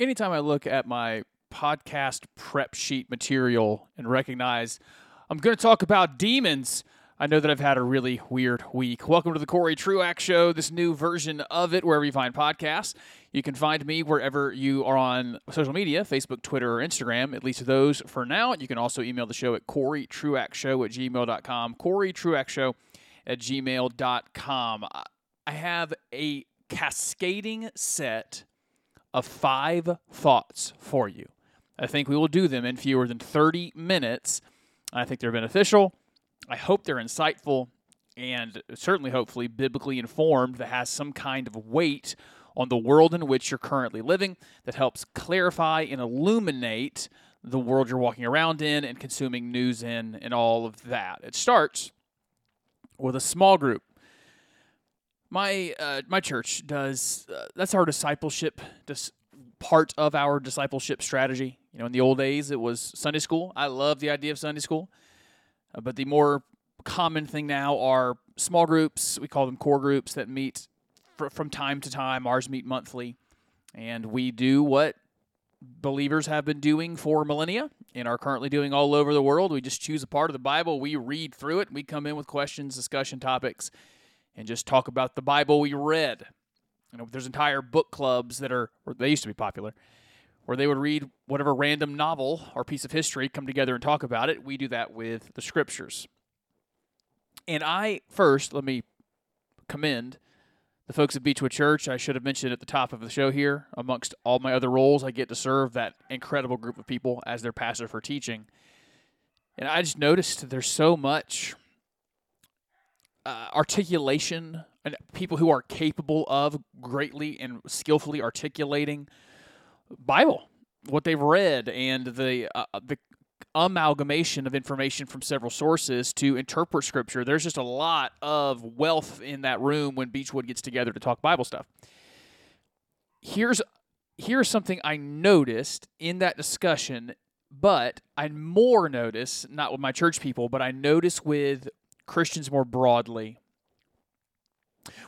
anytime I look at my podcast prep sheet material and recognize I'm going to talk about demons, I know that I've had a really weird week. Welcome to the Corey Truax Show, this new version of it, wherever you find podcasts. You can find me wherever you are on social media Facebook, Twitter, or Instagram, at least those for now. You can also email the show at CoreyTruaxShow at gmail.com. CoreyTruaxShow at gmail.com. I have a cascading set of five thoughts for you. I think we will do them in fewer than 30 minutes. I think they're beneficial. I hope they're insightful and certainly, hopefully, biblically informed that has some kind of weight on the world in which you're currently living that helps clarify and illuminate the world you're walking around in and consuming news in and all of that. It starts with a small group. My uh, my church does uh, that's our discipleship dis- part of our discipleship strategy. You know, in the old days, it was Sunday school. I love the idea of Sunday school, uh, but the more common thing now are small groups. We call them core groups that meet fr- from time to time. Ours meet monthly, and we do what believers have been doing for millennia and are currently doing all over the world. We just choose a part of the Bible, we read through it, we come in with questions, discussion topics, and just talk about the Bible we read. You know, there's entire book clubs that are, they used to be popular, where they would read whatever random novel or piece of history, come together and talk about it. We do that with the scriptures. And I, first, let me commend the folks at Beechwood Church. I should have mentioned at the top of the show here, amongst all my other roles, I get to serve that incredible group of people as their pastor for teaching. And I just noticed there's so much uh, articulation and people who are capable of greatly and skillfully articulating Bible, what they've read, and the uh, the amalgamation of information from several sources to interpret Scripture. There's just a lot of wealth in that room when Beechwood gets together to talk Bible stuff. Here's here's something I noticed in that discussion, but I more notice not with my church people, but I notice with Christians more broadly.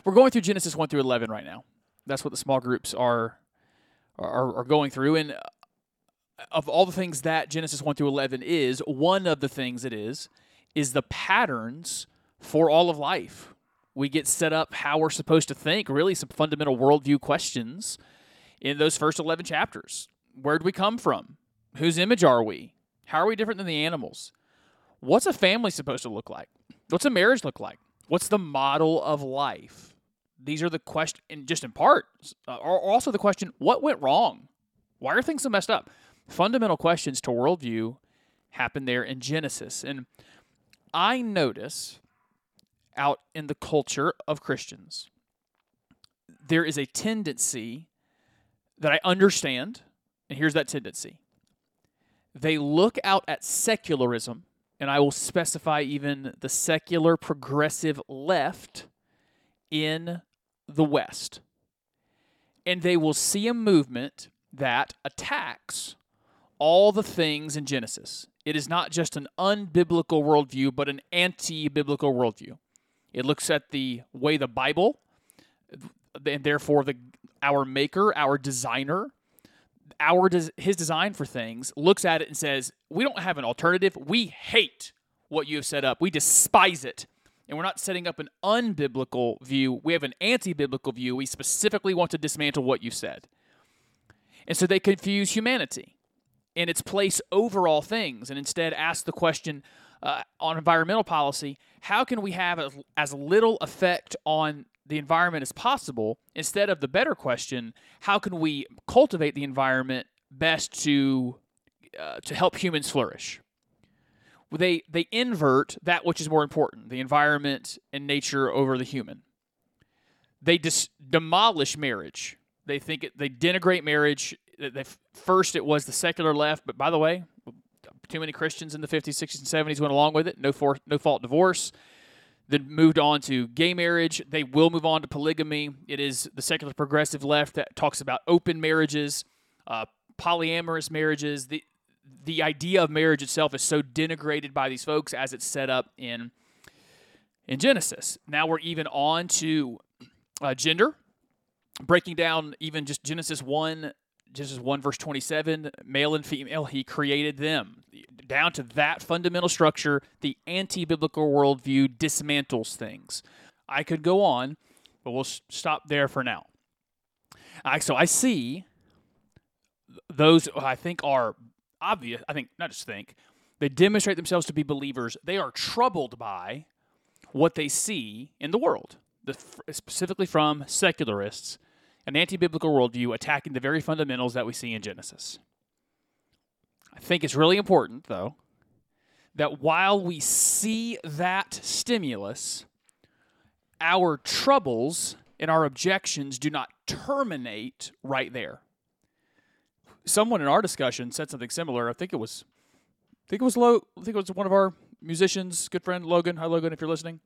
We're going through Genesis 1 through 11 right now. That's what the small groups are are, are going through and uh, of all the things that Genesis 1 through 11 is, one of the things it is is the patterns for all of life. We get set up how we're supposed to think, really some fundamental worldview questions in those first 11 chapters. Where do we come from? Whose image are we? How are we different than the animals? What's a family supposed to look like? What's a marriage look like? What's the model of life? These are the question, and just in part, uh, also the question: What went wrong? Why are things so messed up? Fundamental questions to worldview happen there in Genesis, and I notice out in the culture of Christians there is a tendency that I understand, and here's that tendency. They look out at secularism and I will specify even the secular progressive left in the West. And they will see a movement that attacks all the things in Genesis. It is not just an unbiblical worldview, but an anti biblical worldview. It looks at the way the Bible, and therefore the our maker, our designer, our his design for things looks at it and says, "We don't have an alternative. We hate what you have set up. We despise it." And we're not setting up an unbiblical view. We have an anti-biblical view. We specifically want to dismantle what you said. And so they confuse humanity in its place over all things and instead ask the question uh, on environmental policy, how can we have as, as little effect on the environment as possible instead of the better question how can we cultivate the environment best to uh, to help humans flourish? They they invert that which is more important the environment and nature over the human. They dis- demolish marriage. They think it, they denigrate marriage. They, first it was the secular left but by the way too many christians in the 50s 60s and 70s went along with it. No for, no fault divorce then moved on to gay marriage. They will move on to polygamy. It is the secular progressive left that talks about open marriages, uh, polyamorous marriages. The the idea of marriage itself is so denigrated by these folks as it's set up in in Genesis. Now we're even on to uh, gender, breaking down even just Genesis one Genesis 1, verse 27, male and female, he created them. Down to that fundamental structure, the anti biblical worldview dismantles things. I could go on, but we'll stop there for now. So I see those I think are obvious. I think, not just think, they demonstrate themselves to be believers. They are troubled by what they see in the world, specifically from secularists, an anti biblical worldview attacking the very fundamentals that we see in Genesis. I think it's really important, though, that while we see that stimulus, our troubles and our objections do not terminate right there. Someone in our discussion said something similar. I think it was I think it was Lo, I think it was one of our musicians, good friend Logan. Hi Logan, if you're listening.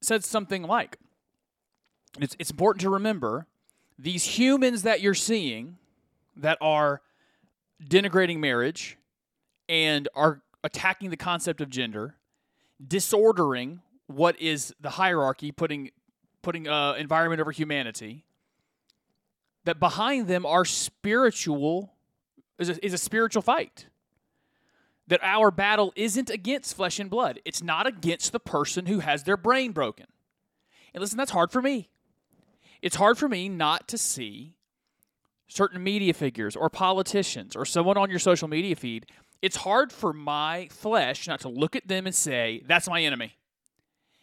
Said something like, it's, it's important to remember these humans that you're seeing that are denigrating marriage and are attacking the concept of gender, disordering what is the hierarchy, putting putting uh, environment over humanity. That behind them are spiritual is a, is a spiritual fight. That our battle isn't against flesh and blood. It's not against the person who has their brain broken. And listen, that's hard for me. It's hard for me not to see certain media figures or politicians or someone on your social media feed. It's hard for my flesh not to look at them and say, that's my enemy.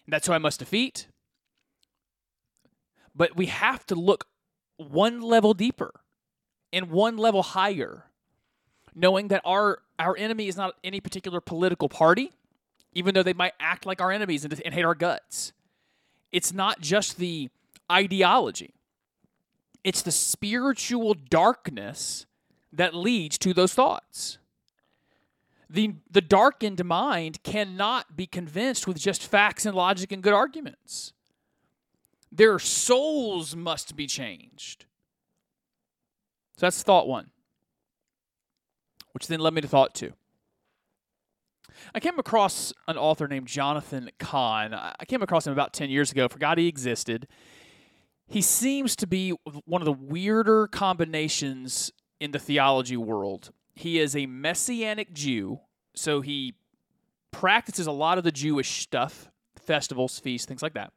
That's who I must defeat. But we have to look one level deeper and one level higher, knowing that our, our enemy is not any particular political party, even though they might act like our enemies and, and hate our guts. It's not just the ideology, it's the spiritual darkness that leads to those thoughts. The, the darkened mind cannot be convinced with just facts and logic and good arguments. Their souls must be changed. So that's thought one, which then led me to thought two. I came across an author named Jonathan Cahn. I came across him about 10 years ago, forgot he existed. He seems to be one of the weirder combinations in the theology world. He is a messianic Jew, so he practices a lot of the Jewish stuff, festivals, feasts, things like that.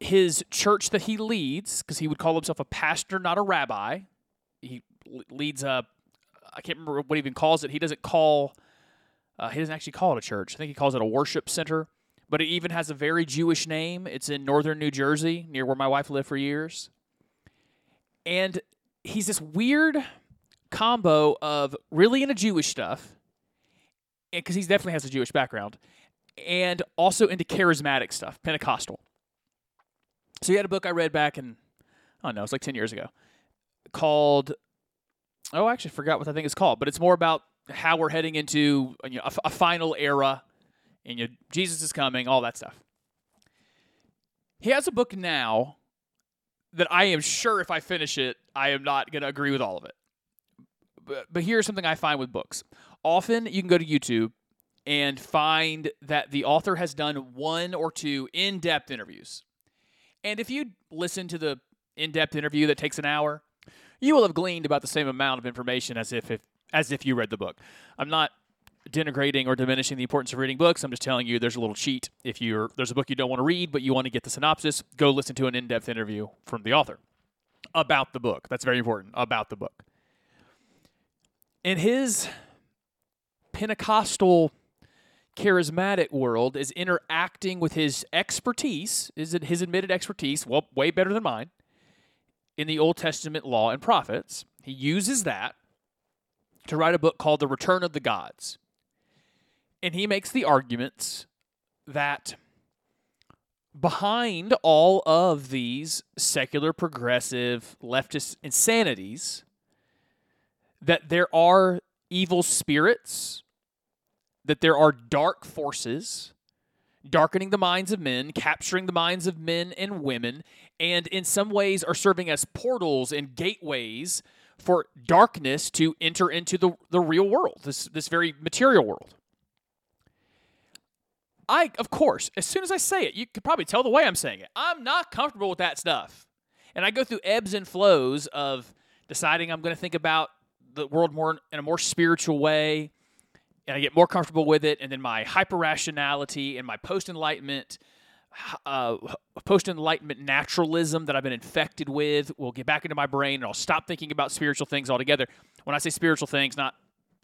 His church that he leads, because he would call himself a pastor, not a rabbi, he leads a, I can't remember what he even calls it. He doesn't call uh, he doesn't actually call it a church. I think he calls it a worship center, but it even has a very Jewish name. It's in northern New Jersey, near where my wife lived for years. And he's this weird combo of really into Jewish stuff, because he definitely has a Jewish background, and also into charismatic stuff, Pentecostal. So he had a book I read back in, I don't know, it's like 10 years ago, called, oh, I actually forgot what I think it's called, but it's more about how we're heading into you know, a, a final era, and you Jesus is coming, all that stuff. He has a book now that I am sure if I finish it, I am not going to agree with all of it. But, but here's something I find with books. Often you can go to YouTube and find that the author has done one or two in depth interviews. And if you listen to the in depth interview that takes an hour, you will have gleaned about the same amount of information as if, if as if you read the book. I'm not denigrating or diminishing the importance of reading books. I'm just telling you there's a little cheat. If you're there's a book you don't want to read but you want to get the synopsis, go listen to an in-depth interview from the author about the book. That's very important about the book. In his Pentecostal charismatic world is interacting with his expertise, is it his admitted expertise, well, way better than mine, in the Old Testament law and prophets. He uses that to write a book called The Return of the Gods. And he makes the arguments that behind all of these secular, progressive, leftist insanities, that there are evil spirits, that there are dark forces darkening the minds of men, capturing the minds of men and women, and in some ways are serving as portals and gateways for darkness to enter into the, the real world, this, this very material world. I, of course, as soon as I say it, you could probably tell the way I'm saying it. I'm not comfortable with that stuff. And I go through ebbs and flows of deciding I'm going to think about the world more in a more spiritual way, and I get more comfortable with it, and then my hyper rationality and my post enlightenment. Uh, post enlightenment naturalism that I've been infected with will get back into my brain, and I'll stop thinking about spiritual things altogether. When I say spiritual things, not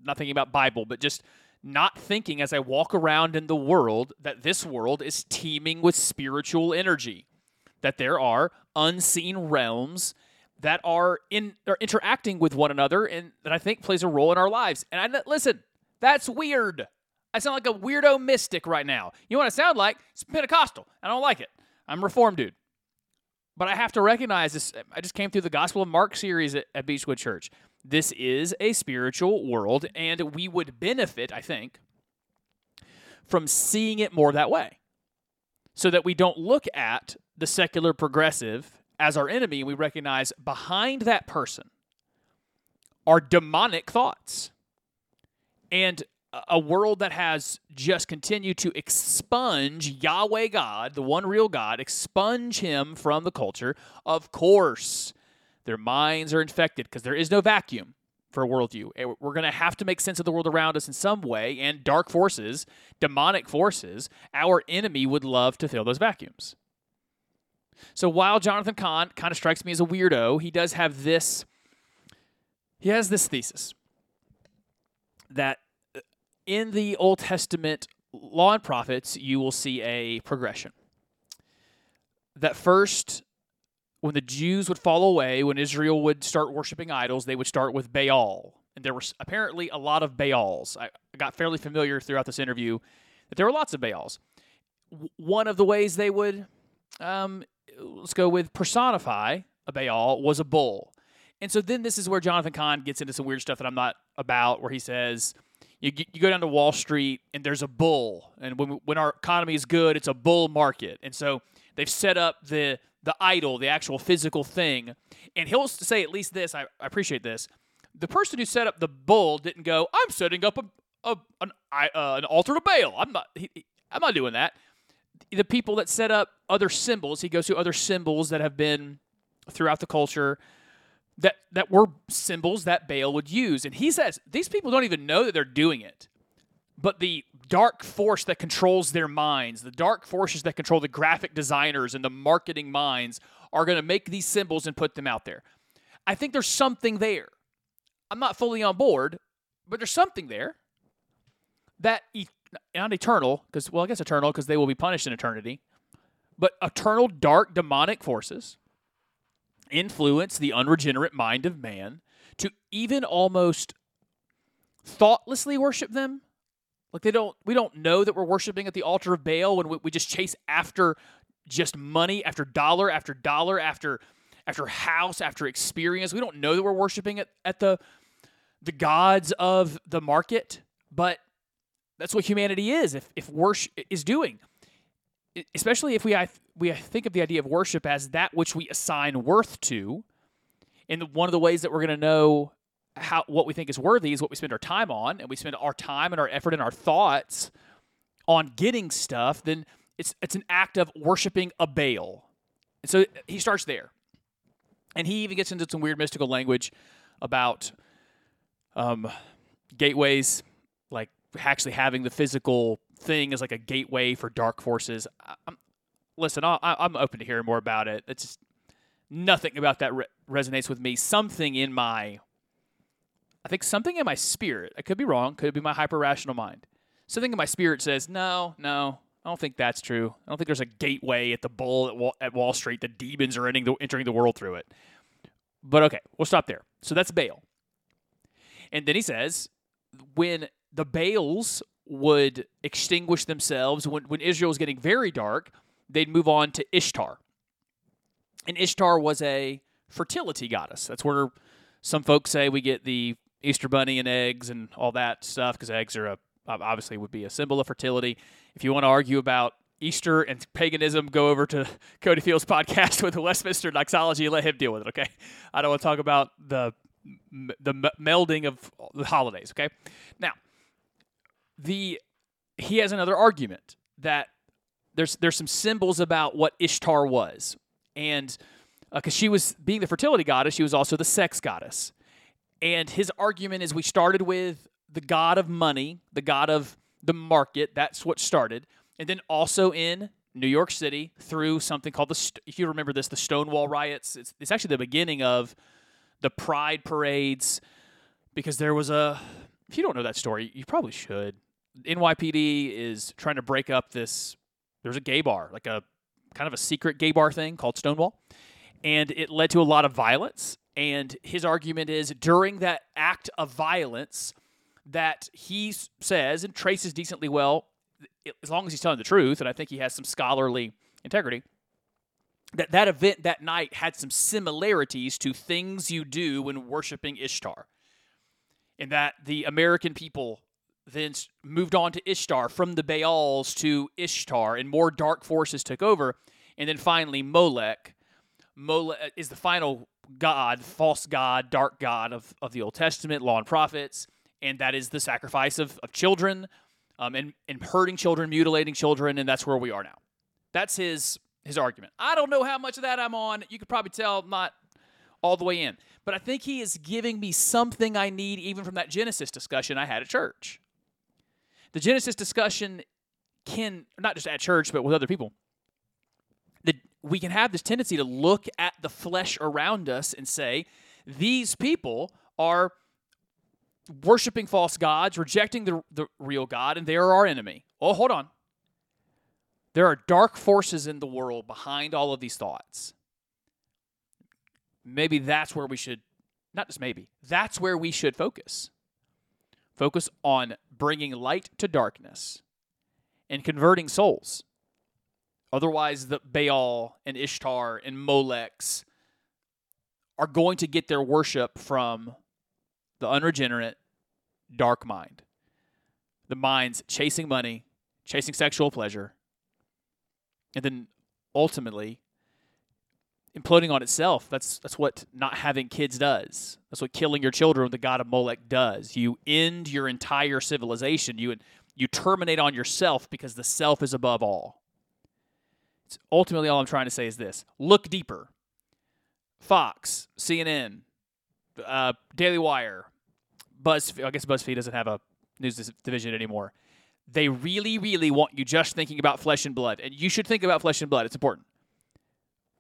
not thinking about Bible, but just not thinking as I walk around in the world that this world is teeming with spiritual energy, that there are unseen realms that are in are interacting with one another and that I think plays a role in our lives. And I listen, that's weird. I sound like a weirdo mystic right now. You know what I sound like? It's Pentecostal. I don't like it. I'm reformed dude. But I have to recognize this. I just came through the Gospel of Mark series at, at Beechwood Church. This is a spiritual world, and we would benefit, I think, from seeing it more that way. So that we don't look at the secular progressive as our enemy, and we recognize behind that person are demonic thoughts. And a world that has just continued to expunge Yahweh God, the one real God, expunge him from the culture, of course, their minds are infected because there is no vacuum for a worldview. We're going to have to make sense of the world around us in some way, and dark forces, demonic forces, our enemy would love to fill those vacuums. So while Jonathan Cahn kind of strikes me as a weirdo, he does have this. He has this thesis that uh, in the Old Testament law and prophets, you will see a progression. That first, when the Jews would fall away, when Israel would start worshiping idols, they would start with Baal. And there were apparently a lot of Baals. I got fairly familiar throughout this interview that there were lots of Baals. One of the ways they would, um, let's go with personify a Baal, was a bull. And so then this is where Jonathan Cahn gets into some weird stuff that I'm not about, where he says, you, you go down to Wall Street and there's a bull. And when, when our economy is good, it's a bull market. And so they've set up the the idol, the actual physical thing. And he'll say at least this. I, I appreciate this. The person who set up the bull didn't go. I'm setting up a, a an uh, an altar to Baal. I'm not. He, I'm not doing that. The people that set up other symbols, he goes to other symbols that have been throughout the culture that that were symbols that Baal would use, and he says these people don't even know that they're doing it but the dark force that controls their minds, the dark forces that control the graphic designers and the marketing minds are going to make these symbols and put them out there. I think there's something there. I'm not fully on board, but there's something there that not eternal, because well, I guess eternal because they will be punished in eternity, but eternal dark demonic forces influence the unregenerate mind of man to even almost thoughtlessly worship them like they don't we don't know that we're worshiping at the altar of Baal when we, we just chase after just money after dollar after dollar after after house after experience. We don't know that we're worshiping at, at the the gods of the market, but that's what humanity is. If if worship is doing, especially if we I, we think of the idea of worship as that which we assign worth to, and one of the ways that we're going to know how what we think is worthy is what we spend our time on, and we spend our time and our effort and our thoughts on getting stuff, then it's it's an act of worshiping a Baal. And so he starts there. And he even gets into some weird mystical language about um, gateways, like actually having the physical thing as like a gateway for dark forces. I'm, listen, I, am open to hearing more about it. It's just nothing about that re- resonates with me. Something in my I think something in my spirit, I could be wrong, could be my hyper rational mind. Something in my spirit says, no, no, I don't think that's true. I don't think there's a gateway at the bull at Wall, at Wall Street. The demons are entering the, entering the world through it. But okay, we'll stop there. So that's Baal. And then he says, when the Baals would extinguish themselves, when, when Israel was getting very dark, they'd move on to Ishtar. And Ishtar was a fertility goddess. That's where some folks say we get the Easter bunny and eggs and all that stuff because eggs are a obviously would be a symbol of fertility. If you want to argue about Easter and paganism, go over to Cody Fields' podcast with the Westminster Doxology and let him deal with it. Okay, I don't want to talk about the the melding of the holidays. Okay, now the he has another argument that there's there's some symbols about what Ishtar was, and because uh, she was being the fertility goddess, she was also the sex goddess. And his argument is we started with the god of money, the god of the market. That's what started. And then also in New York City through something called the, if you remember this, the Stonewall riots. It's, it's actually the beginning of the pride parades because there was a, if you don't know that story, you probably should. NYPD is trying to break up this, there's a gay bar, like a kind of a secret gay bar thing called Stonewall. And it led to a lot of violence. And his argument is during that act of violence, that he says and traces decently well, as long as he's telling the truth, and I think he has some scholarly integrity, that that event that night had some similarities to things you do when worshiping Ishtar. And that the American people then moved on to Ishtar from the Baals to Ishtar, and more dark forces took over. And then finally, Molech. Molech uh, is the final god, false god, dark god of, of the Old Testament, law and prophets and that is the sacrifice of, of children um, and, and hurting children, mutilating children, and that's where we are now. That's his his argument. I don't know how much of that I'm on. You could probably tell I'm not all the way in. But I think he is giving me something I need even from that Genesis discussion I had at church. The Genesis discussion can, not just at church, but with other people, we can have this tendency to look at the flesh around us and say, these people are worshiping false gods, rejecting the, the real God, and they are our enemy. Oh, hold on. There are dark forces in the world behind all of these thoughts. Maybe that's where we should, not just maybe, that's where we should focus. Focus on bringing light to darkness and converting souls. Otherwise, the Baal and Ishtar and Molechs are going to get their worship from the unregenerate, dark mind. The mind's chasing money, chasing sexual pleasure, and then ultimately imploding on itself. That's that's what not having kids does. That's what killing your children with the god of Molech does. You end your entire civilization. You you terminate on yourself because the self is above all. Ultimately all I'm trying to say is this: look deeper. Fox, CNN, uh, Daily Wire, BuzzFeed. I guess BuzzFeed doesn't have a news division anymore. They really, really want you just thinking about flesh and blood, and you should think about flesh and blood. It's important,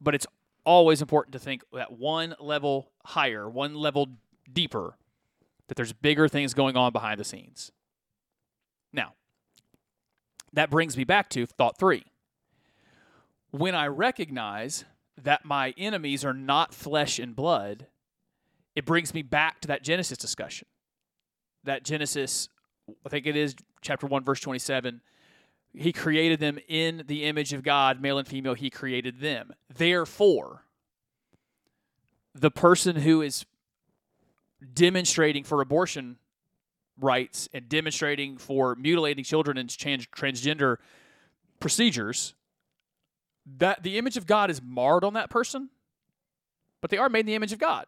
but it's always important to think that one level higher, one level deeper, that there's bigger things going on behind the scenes. Now, that brings me back to thought three. When I recognize that my enemies are not flesh and blood, it brings me back to that Genesis discussion. That Genesis, I think it is chapter 1, verse 27. He created them in the image of God, male and female, he created them. Therefore, the person who is demonstrating for abortion rights and demonstrating for mutilating children and trans- transgender procedures that the image of God is marred on that person, but they are made in the image of God.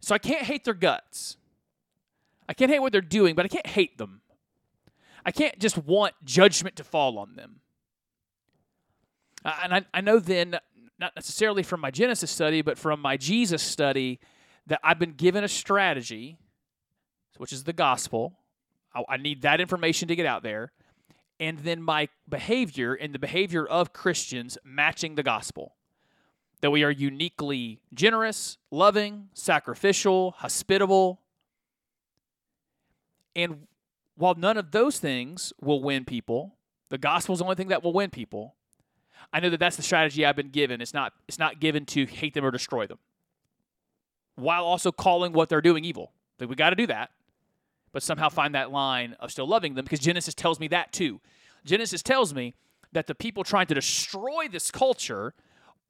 So I can't hate their guts. I can't hate what they're doing, but I can't hate them. I can't just want judgment to fall on them. And I, I know then, not necessarily from my Genesis study, but from my Jesus study, that I've been given a strategy, which is the gospel. I, I need that information to get out there and then my behavior and the behavior of Christians matching the gospel. That we are uniquely generous, loving, sacrificial, hospitable. And while none of those things will win people, the gospel is the only thing that will win people. I know that that's the strategy I've been given. It's not it's not given to hate them or destroy them. While also calling what they're doing evil. Like we got to do that but somehow find that line of still loving them because Genesis tells me that too. Genesis tells me that the people trying to destroy this culture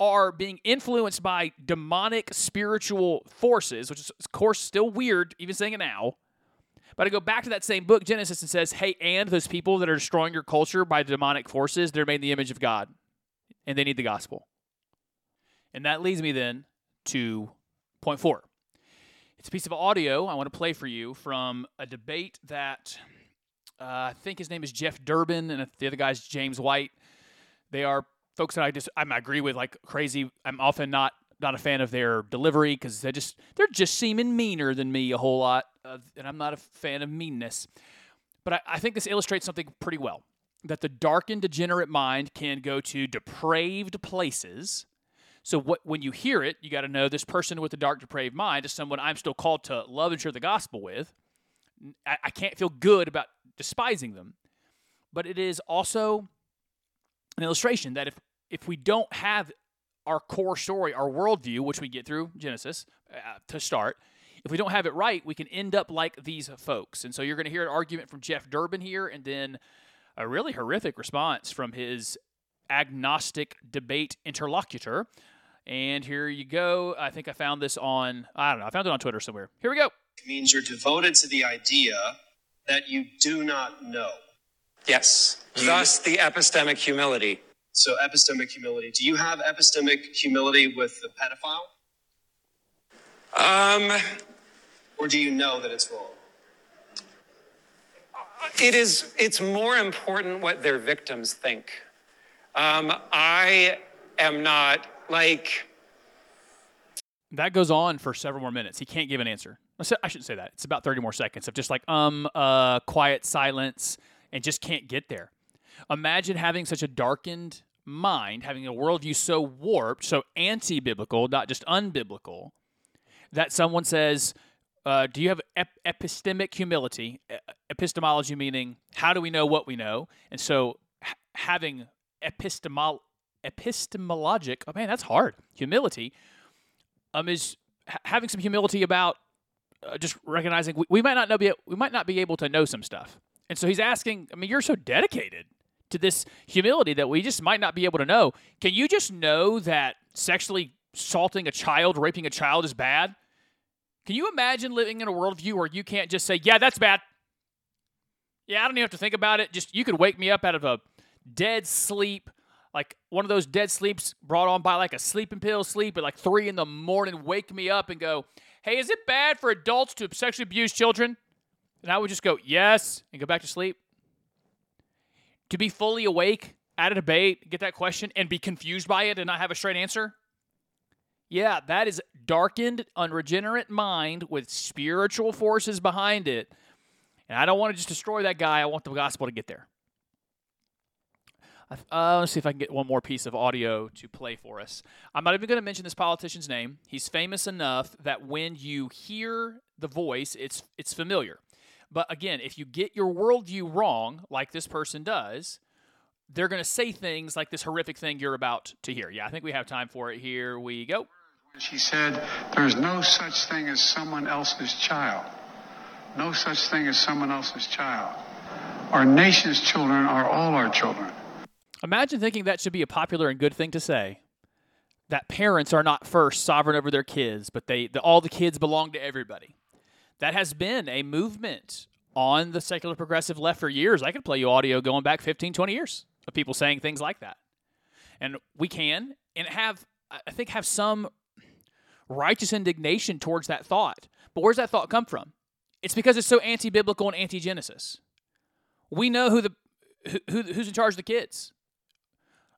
are being influenced by demonic spiritual forces, which is, of course, still weird, even saying it now. But I go back to that same book, Genesis, and says, hey, and those people that are destroying your culture by demonic forces, they're made in the image of God, and they need the gospel. And that leads me then to point four. It's a piece of audio I want to play for you from a debate that uh, I think his name is Jeff Durbin, and the other guy's James White. They are folks that I just I agree with like crazy. I'm often not not a fan of their delivery because they just they're just seeming meaner than me a whole lot, uh, and I'm not a fan of meanness. But I, I think this illustrates something pretty well that the dark and degenerate mind can go to depraved places. So what, when you hear it, you got to know this person with a dark, depraved mind is someone I'm still called to love and share the gospel with. I, I can't feel good about despising them, but it is also an illustration that if if we don't have our core story, our worldview, which we get through Genesis uh, to start, if we don't have it right, we can end up like these folks. And so you're going to hear an argument from Jeff Durbin here, and then a really horrific response from his agnostic debate interlocutor. And here you go. I think I found this on, I don't know, I found it on Twitter somewhere. Here we go. It means you're devoted to the idea that you do not know. Yes. Thus the epistemic humility. So, epistemic humility. Do you have epistemic humility with the pedophile? Um, Or do you know that it's wrong? it is. It's more important what their victims think. Um, I am not like. That goes on for several more minutes. He can't give an answer. I shouldn't say that. It's about 30 more seconds of just like, um, uh, quiet silence and just can't get there. Imagine having such a darkened mind, having a worldview so warped, so anti biblical, not just unbiblical, that someone says, uh, Do you have ep- epistemic humility? Epistemology meaning, how do we know what we know? And so having epistemol- epistemologic, oh man, that's hard, humility um, is ha- having some humility about uh, just recognizing we, we might not know be we might not be able to know some stuff, and so he's asking. I mean, you're so dedicated to this humility that we just might not be able to know. Can you just know that sexually assaulting a child, raping a child is bad? Can you imagine living in a worldview where you can't just say, "Yeah, that's bad." Yeah, I don't even have to think about it. Just you could wake me up out of a dead sleep, like one of those dead sleeps brought on by like a sleeping pill sleep at like three in the morning, wake me up and go, Hey, is it bad for adults to sexually abuse children? And I would just go, Yes, and go back to sleep. To be fully awake at a debate, get that question, and be confused by it and not have a straight answer? Yeah, that is darkened, unregenerate mind with spiritual forces behind it. And I don't want to just destroy that guy. I want the gospel to get there. Let's see if I can get one more piece of audio to play for us. I'm not even going to mention this politician's name. He's famous enough that when you hear the voice, it's it's familiar. But again, if you get your worldview wrong, like this person does, they're going to say things like this horrific thing you're about to hear. Yeah, I think we have time for it. Here we go. She said, There's no such thing as someone else's child. No such thing as someone else's child. Our nation's children are all our children. Imagine thinking that should be a popular and good thing to say. That parents are not first sovereign over their kids, but they the, all the kids belong to everybody. That has been a movement on the secular progressive left for years. I could play you audio going back 15, 20 years of people saying things like that. And we can and have I think have some righteous indignation towards that thought. But where's that thought come from? It's because it's so anti-biblical and anti-Genesis. We know who the who, who's in charge of the kids.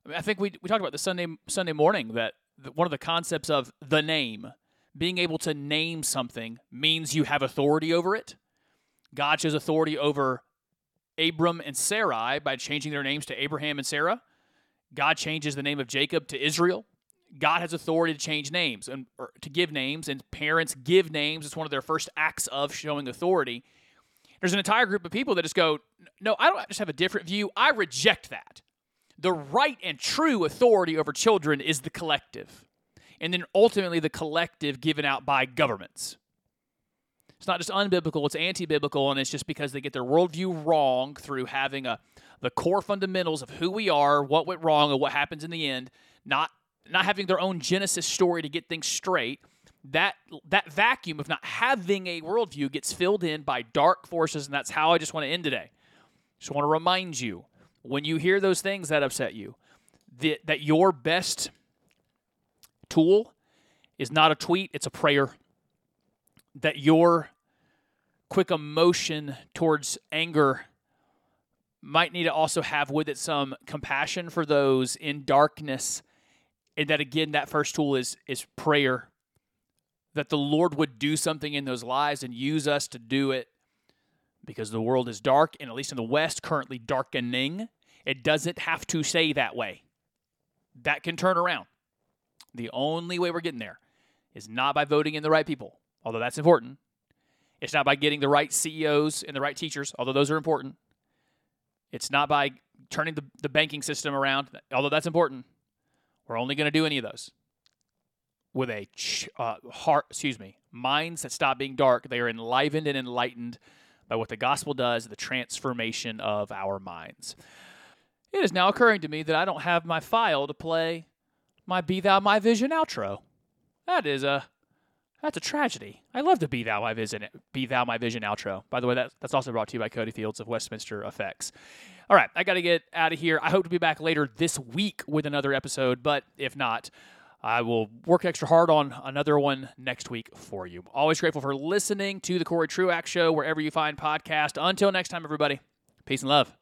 I, mean, I think we we talked about this Sunday Sunday morning that the, one of the concepts of the name, being able to name something means you have authority over it. God shows authority over Abram and Sarai by changing their names to Abraham and Sarah. God changes the name of Jacob to Israel. God has authority to change names and to give names, and parents give names. It's one of their first acts of showing authority. There's an entire group of people that just go, No, I don't just have a different view. I reject that. The right and true authority over children is the collective, and then ultimately the collective given out by governments. It's not just unbiblical, it's anti biblical, and it's just because they get their worldview wrong through having a the core fundamentals of who we are, what went wrong, and what happens in the end, not not having their own Genesis story to get things straight, that that vacuum of not having a worldview gets filled in by dark forces, and that's how I just want to end today. Just want to remind you when you hear those things that upset you, that, that your best tool is not a tweet, it's a prayer. That your quick emotion towards anger might need to also have with it some compassion for those in darkness. And that again, that first tool is is prayer. That the Lord would do something in those lives and use us to do it because the world is dark, and at least in the West, currently darkening. It doesn't have to say that way. That can turn around. The only way we're getting there is not by voting in the right people, although that's important. It's not by getting the right CEOs and the right teachers, although those are important. It's not by turning the, the banking system around, although that's important. We're only going to do any of those with a uh, heart, excuse me, minds that stop being dark. They are enlivened and enlightened by what the gospel does, the transformation of our minds. It is now occurring to me that I don't have my file to play my Be Thou My Vision outro. That is a that's a tragedy. I love the Be Thou My Vision Be Thou My Vision outro. By the way, that, that's also brought to you by Cody Fields of Westminster Effects. All right, I got to get out of here. I hope to be back later this week with another episode, but if not, I will work extra hard on another one next week for you. Always grateful for listening to the Corey Truax Show wherever you find podcast. Until next time, everybody. Peace and love.